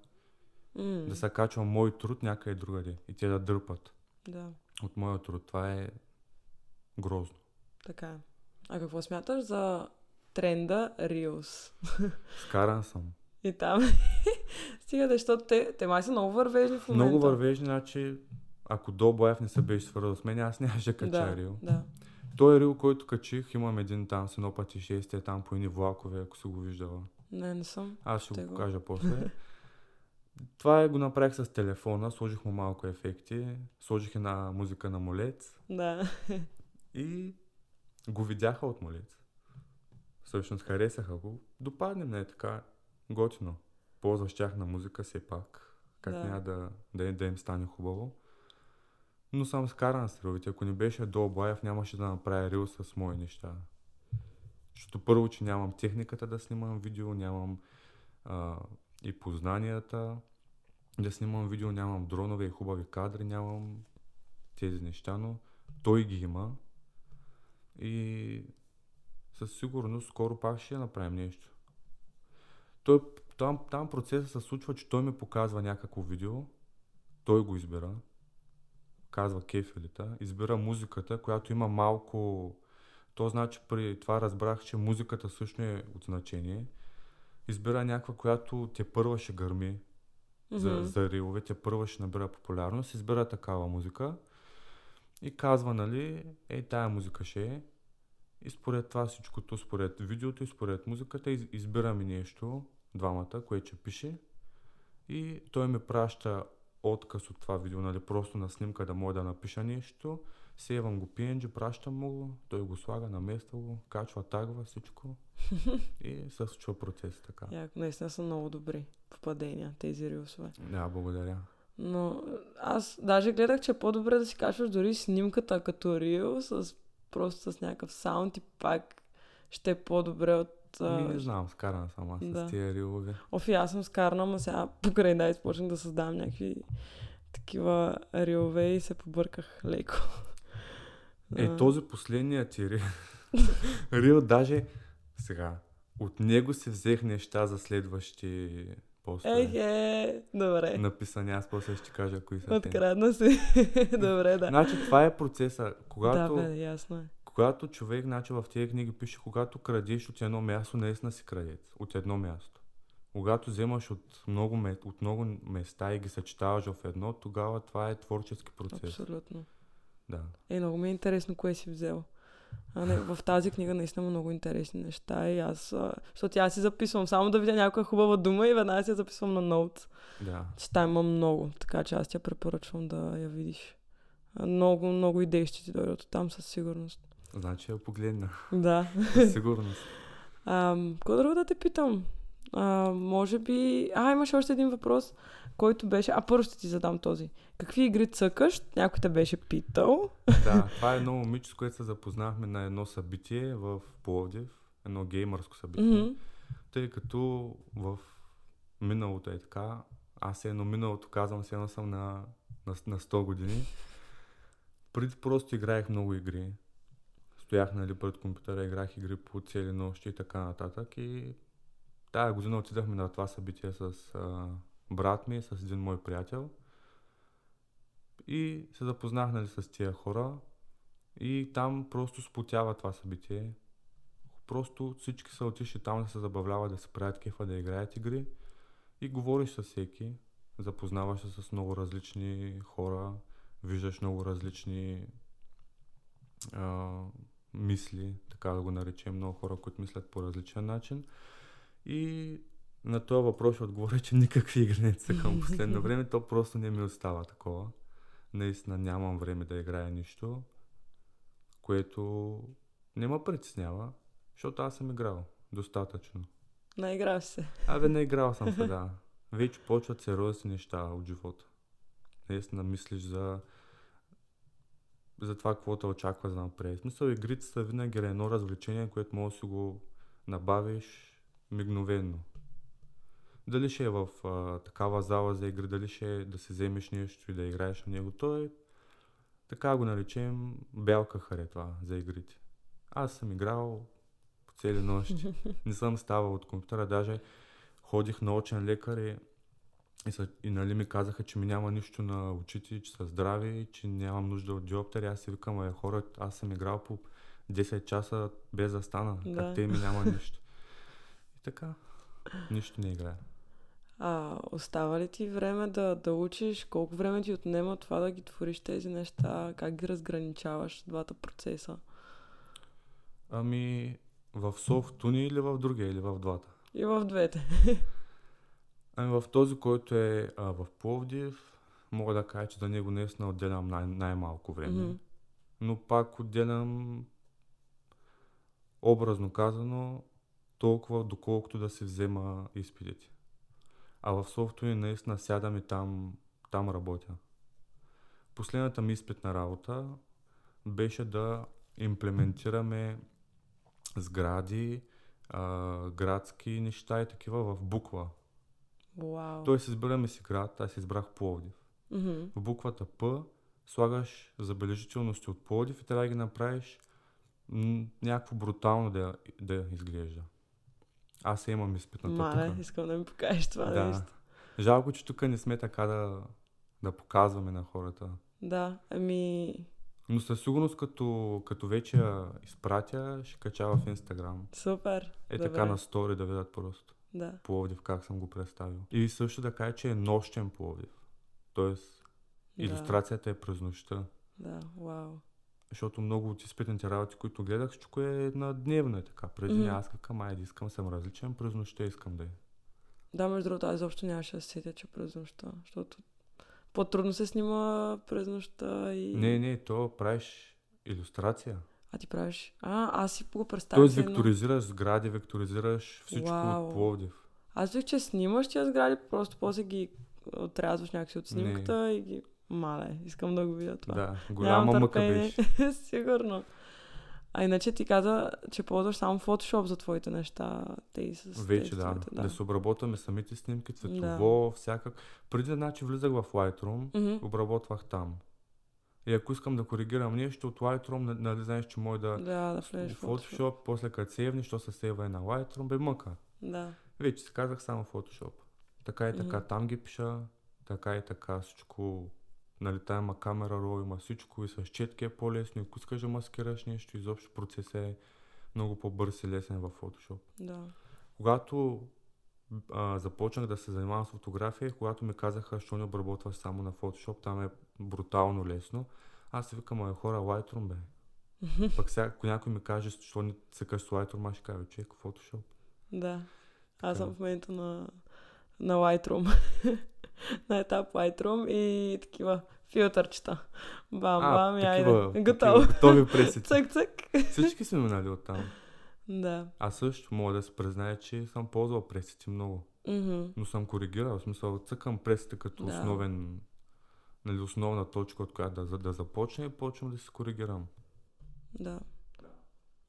М. да се качвам мой труд някъде другаде и те да дърпат Да, от моя труд. Това е грозно. така е. А какво смяташ за тренда Reels? Скаран съм. И там. Стига защото те, те май са много вървежни в момента. Много вървежни, значи ако Долбоев не се беше свързал с мен, аз нямаше да кача да, Рил. Да. Той рил, който качих, имам един там с едно пътешествие там по едни влакове, ако си го виждала. Не, не съм. Аз ще Ще го го- кажа после. Това е, го направих с телефона, сложих му малко ефекти, сложих една музика на молец Да. и го видяха от молец. Всъщност харесаха го. Допаднем, не е така готино. Ползваш тяхна музика все пак. Как Да. няма да, да, да им стане хубаво. Но съм скаран с рилите. Ако не беше Долбаев, нямаше да направя рил с мои неща. Защото първо, че нямам техниката да снимам видео, нямам а, и познанията да снимам видео, нямам дронове и хубави кадри, нямам тези неща, но той ги има и със сигурност скоро пак ще направим нещо. Той там, там процесът се случва, че той ми показва някакво видео, той го избира, казва кефилита, избира музиката, която има малко... То значи при това разбрах, че музиката също е от значение. Избира някаква, която те първа ще гърми mm-hmm. за, за рилове, те първа ще набира популярност, избира такава музика и казва, нали, е, тая музика ще е. И според това всичкото, според видеото и според музиката, избираме нещо, двамата, което ще пише. И той ми праща отказ от това видео, нали, просто на снимка да мога да напиша нещо. Севам го PNG, пращам му го, той го слага, намества го, качва, тагва всичко и се случва процес така. Як, наистина са много добри попадения тези рилсове. Да, благодаря. Но аз даже гледах, че е по-добре да си качваш дори снимката като рил, с, просто с някакъв саунд и пак ще е по-добре от ми не знам, скарана съм аз да. с тия рилове. Офи, аз съм скарана, но сега покрай да изпочнах да създавам някакви такива рилове и се побърках леко. Е, този последният ти рил, рил даже сега, от него си взех неща за следващи постове. Ех, е, добре. Написани, аз после ще кажа кои са Открадна си. добре, да. Значи това е процеса. Когато, да, бе, ясно е. Когато човек, значи в тези книги пише, когато крадеш от едно място, наистина си крадец. От едно място. Когато вземаш от много, от много места и ги съчетаваш в едно, тогава това е творчески процес. Абсолютно. Да. Е, много ми е интересно кое си взел. А не, в тази книга наистина много интересни неща и аз, защото аз си записвам само да видя някоя хубава дума и веднага си записвам на ноут. Да. Че там има много, така че аз ти я препоръчвам да я видиш. Много, много идеи ще ти дойдат от там със сигурност. Значи я погледна. Да. Със сигурност. Какво друго да те питам? А, може би... А, имаш още един въпрос, който беше... А, първо ще ти задам този. Какви игри цъкаш? Някой те беше питал. Да, това е едно момиче, с което се запознахме на едно събитие в Пловдив. Едно геймърско събитие. Mm-hmm. Тъй като в миналото е така, аз едно миналото казвам, едно съм на, на, на 100 години. Преди просто играех много игри стоях нали, пред компютъра, играх игри по цели нощи и така нататък. И тая година отидахме на това събитие с а, брат ми, с един мой приятел. И се запознах нали, с тия хора. И там просто спотява това събитие. Просто всички са отишли там да се забавляват, да се правят кефа, да играят игри. И говориш с всеки, запознаваш се с много различни хора, виждаш много различни а, мисли, така да го наречем, много хора, които мислят по различен начин. И на този въпрос ще отговоря, че никакви игри не към последно време, то просто не ми остава такова. Наистина нямам време да играя нищо, което не ме притеснява, защото аз съм играл достатъчно. Наиграл се. Абе, наиграл съм се, да. Вече почват сериозни неща от живота. Наистина мислиш за за това какво те очаква за напред. Смисъл, игрите са винаги едно развлечение, което може да си го набавиш мигновенно. Дали ще е в а, такава зала за игри, дали ще е да си вземеш нещо и да играеш на него, то е, така го наречем, бялка харе това за игрите. Аз съм играл по цели нощи. Не съм ставал от компютъра, даже ходих на очен лекар и и, са, и нали ми казаха, че ми няма нищо на очите, че са здрави, че нямам нужда от диоптери. Аз си викам, е хора, аз съм играл по 10 часа без да стана. Да. Как те ми няма нищо. Така, нищо не играе. А остава ли ти време да, да учиш? Колко време ти отнема това да ги твориш тези неща? Как ги разграничаваш двата процеса? Ами, в софтуни или в другия, или в двата? И в двете. Ами в този, който е а, в Пловдив, мога да кажа, че за него наистина отделям най- най-малко време. Mm-hmm. Но пак отделям, образно казано, толкова доколкото да се взема изпитите. А в софтуер наистина сядам и там, там работя. Последната ми изпитна работа беше да имплементираме сгради, а, градски неща и такива в буква. Wow. Той си избираме си град, аз си избрах Пловдив. Mm-hmm. В буквата П слагаш забележителности от Пловдив и трябва да ги направиш някакво брутално да, да изглежда. Аз имам изпит на Мале, тук. искам да ми покажеш това Да. нещо. Жалко, че тук не сме така да, да показваме на хората. Да, ами Но със сигурност, като, като вече я изпратя, ще кача в Инстаграм. супер. Е Добре. така на стори да видят просто Да. Пловдив как съм го представил. И също да кажа, че е нощен Пловдив. Тоест, иллюстрацията е през нощта. Да, вау. Защото много от изпитните работи, които гледах, всичко е на дневно е така. През деня Мгм. аз какъм, айде искам съм различен, през нощта искам да е. Да, между другото, аз изобщо нямаше да се сетя, че през нощта, защото по-трудно се снима през нощта и... Не, не, то правиш иллюстрация. А ти правиш... А, аз си го представях. Тоест векторизираш сгради, векторизираш всичко Вау. от Пловдив. Аз вих, че снимаш тия сгради, просто после ги отрязваш някакси от снимката и ги... Мале, искам да го видя това. Да, голяма мъка беше. Сигурно. А иначе ти каза, че ползваш само Photoshop за твоите неща. Те с Вече да. текстовете, да. Да се обработваме самите снимки, цветово, всякак. Преди значи влизах в Lightroom, Мгм. обработвах там. И ако искам да коригирам нещо от Lightroom, н- нали знаеш, че може да... Да, да влезеш Photoshop. Photoshop, после като сейвнеш, що се сейва и на Lightroom, бе мъка. Да. Вече си казах само Photoshop. Така и така Мгм. там ги пиша, така и така всичко. Нали, та има камера, ро, има всичко и с четки е по-лесно. Ако искаш да маскираш нещо, изобщо процесът е много по-бърз и лесен в Photoshop. Да. Когато а, започнах да се занимавам с фотография, когато ми казаха, що не обработваш само на Photoshop, там е брутално лесно. Аз си викам, а хора, Lightroom бе. Пък сега, ако някой ми каже, що не цъкаш с Lightroom, аз ще кажа, човек, Photoshop. Да. Аз съм в момента на, на Lightroom. на етап Lightroom и такива филтърчета. Бам, бам, и айде. Готово. такива готови пресици. Цък, цък. Всички сме минали от там. Да. Аз също мога да се призная, че съм ползвал пресици много. Мгм. Но съм коригирал, в смисъл цъкам пресите като Да. основен, нали, основна точка, от която да, да започне и почвам да се коригирам. Да.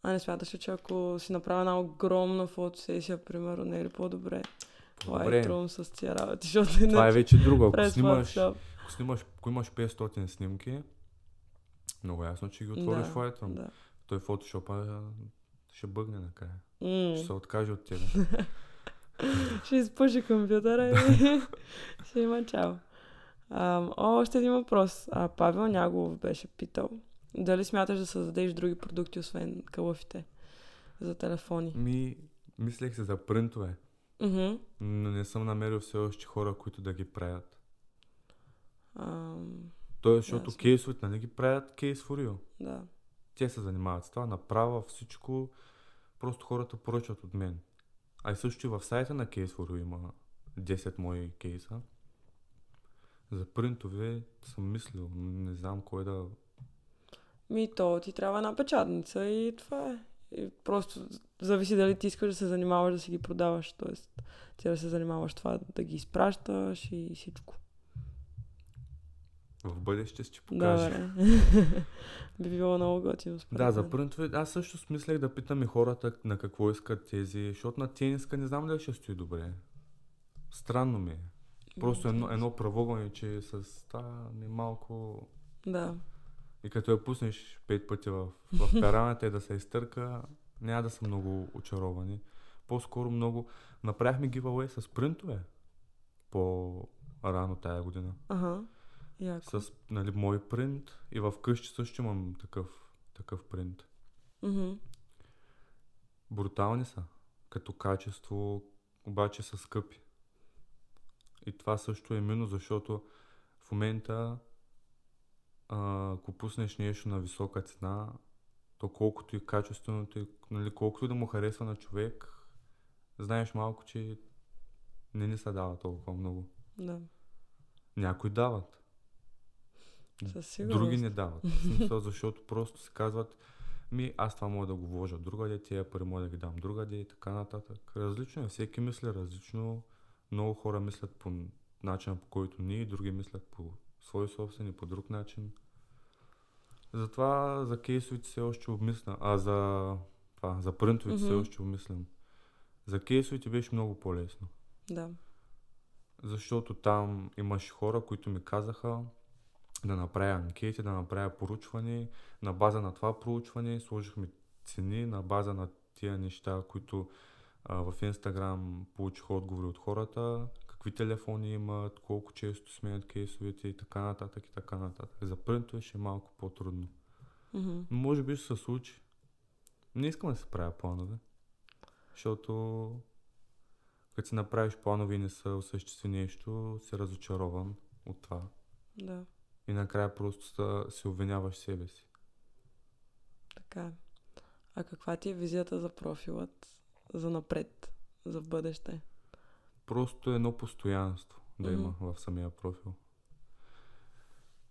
А не смяташ ли, че ако си направя една огромна фотосесия, примерно, не е ли по-добре? Добре, Lightroom с тия работи, защото това е вече друго. Ако снимаш, ако снимаш, ако имаш 500 снимки, много ясно, че ги отвориш Да, в Lightroom. Да. Той Photoshop а, ще бъгне накрая. М. Ще се откаже от тебе. Ще изпуши компютъра и ще има чао. Ам, о, още един въпрос. А, Павел Нягов беше питал. Дали смяташ да създадеш други продукти, освен кълъфите за телефони? Ми, мислех се за принтове, Мгм. но не съм намерил все още хора, които да ги правят. Ам, Той, защото Ясно. кейсовете, нали ги правят кейс for you. да. Те се занимават с това, направа всичко, просто хората поръчват от мен. А и също и в сайта на Case for You има 10 мои кейса. За принтове съм мислил, не знам кой да... Ми то ти трябва една печатница и това е. И просто зависи дали ти искаш да се занимаваш да си ги продаваш. Тоест, ти да се занимаваш това да ги изпращаш и всичко. В бъдеще ще покажа. Добре. Би било много готино. според Да, за принтове, аз също смислех да питам и хората на какво искат тези, защото на тениска не знам дали ще стои добре. Странно ми е. Просто едно, едно правогълни, че с това ми малко... Да. И като я пуснеш пет пъти в, в пераната и да се изтърка, няма да са много очаровани. По-скоро много... Направихме giveaway с принтове по-рано тая година. Ага. Яко. С нали, мой принт и в къщи също имам такъв, такъв принт. Мгм. Брутални са. Като качество, обаче са скъпи. И това също е минус, защото в момента а, ако пуснеш нещо на висока цена, то колкото и качественото, и, нали, колкото и да му харесва на човек, знаеш малко, че не ни се дава толкова много. Да. Някои дават, Със сигурност. други не дават. Смисъл, защото просто се казват, ми аз това мога да го вложа другаде, тия пари мога да ги дам другаде и така нататък. Различно е, всеки мисли различно. Много хора мислят по начина по който ние, други мислят по свой собствен и по друг начин. Затова за кейсовите все още обмисля, а за, това, за принтовете все Мгм. още обмислям. За кейсовете беше много по-лесно. Да. Защото там имаше хора, които ми казаха да направя анкети, да направя поручване. На база на това проучване сложихме цени, на база на тия неща, които А, в Инстаграм получих отговори от хората, какви телефони имат, колко често сменят кейсовете и така нататък и така нататък. За принтове ще е малко по-трудно. Но може би ще се случи. Не искам да се правя планове, защото като си направиш планове и не се осъществи нещо, се разочарован от това. Да, И накрая просто са- се обвиняваш себе си. така. А каква ти е визията за профилът за напред, за бъдеще? Просто едно постоянство да Мгм. има в самия профил.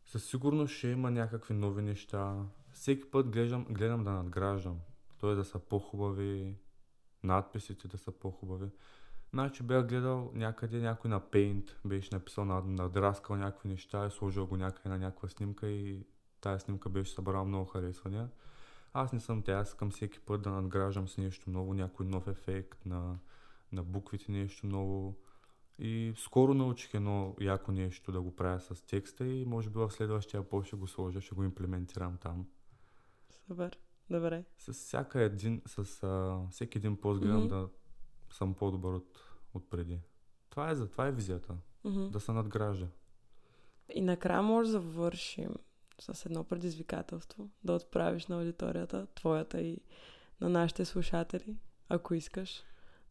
Със сигурност ще има някакви нови неща. Всеки път гледам, гледам да надграждам. Т.е. да са по-хубави, надписите да са по-хубави. Значи бях гледал някъде някой на Paint, беше написал, над- надраскал някакви неща и сложил го някъде на някаква снимка и тая снимка беше събрала много харесвания. Аз не съм тя, аз искам всеки път да надграждам с нещо ново, някой нов ефект на, на буквите, нещо ново. И скоро научих едно яко нещо да го правя с текста и може би в следващия пост ще го сложа, ще го имплементирам там. Супер. Добре. С всяка един, с а, всеки един пост гледам Мгм. да съм по-добър от, от преди. Това е за това е визията. Мгм. Да се надгражда. И накрая може да завършим с едно предизвикателство, да отправиш на аудиторията, твоята и на нашите слушатели, ако искаш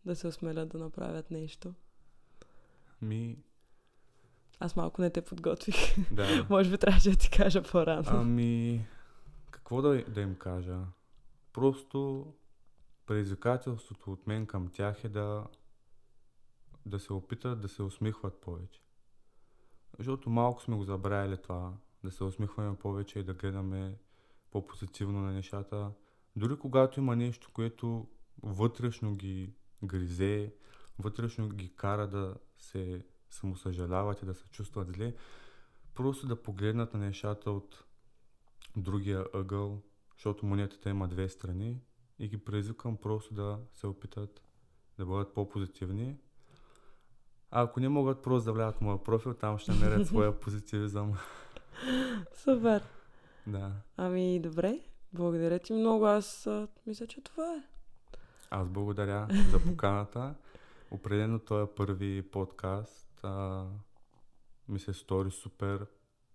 да се осмелят да направят нещо. Ми, Аз малко не те подготвих. да. Може би трябваше да ти кажа по-рано. Ами, какво да, да им кажа? Просто предизвикателството от мен към тях е да, да се опитат да се усмихват повече. Защото малко сме го забравили това, да се усмихваме повече и да гледаме по-позитивно на нещата. Дори когато има нещо, което вътрешно ги гризе, вътрешно ги кара да се самосъжаляват и да се чувстват зле, просто да погледнат на нещата от другия ъгъл, защото монетата има две страни и ги предизвикам просто да се опитат да бъдат по-позитивни. А ако не могат просто да влязат в моя профил, там ще намерят своя позитивизъм. Супер. да. Ами, добре. Благодаря ти много. Аз а, мисля, че това е. Аз благодаря за поканата. Определено този е първи подкаст. А, ми се стори супер.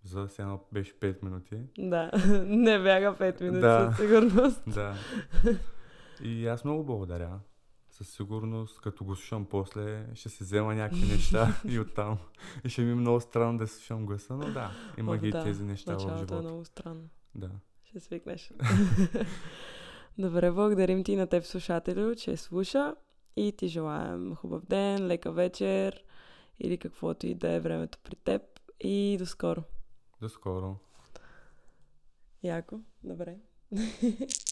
За сега беше 5 минути. Да, не бяга 5 минути Да. със сигурност. Да. И аз много благодаря. Със сигурност, като го слушам после, ще си взема някакви неща и оттам. И ще ми е много странно да слушам гласа, но да, има ги да, тези неща в е живота. много странно. Да. Ще свикнеш. Добре, благодарим ти на теб, слушателю, че слуша и ти желаем хубав ден, лека вечер или каквото и да е времето при теб и до скоро. До скоро. Яко, добре.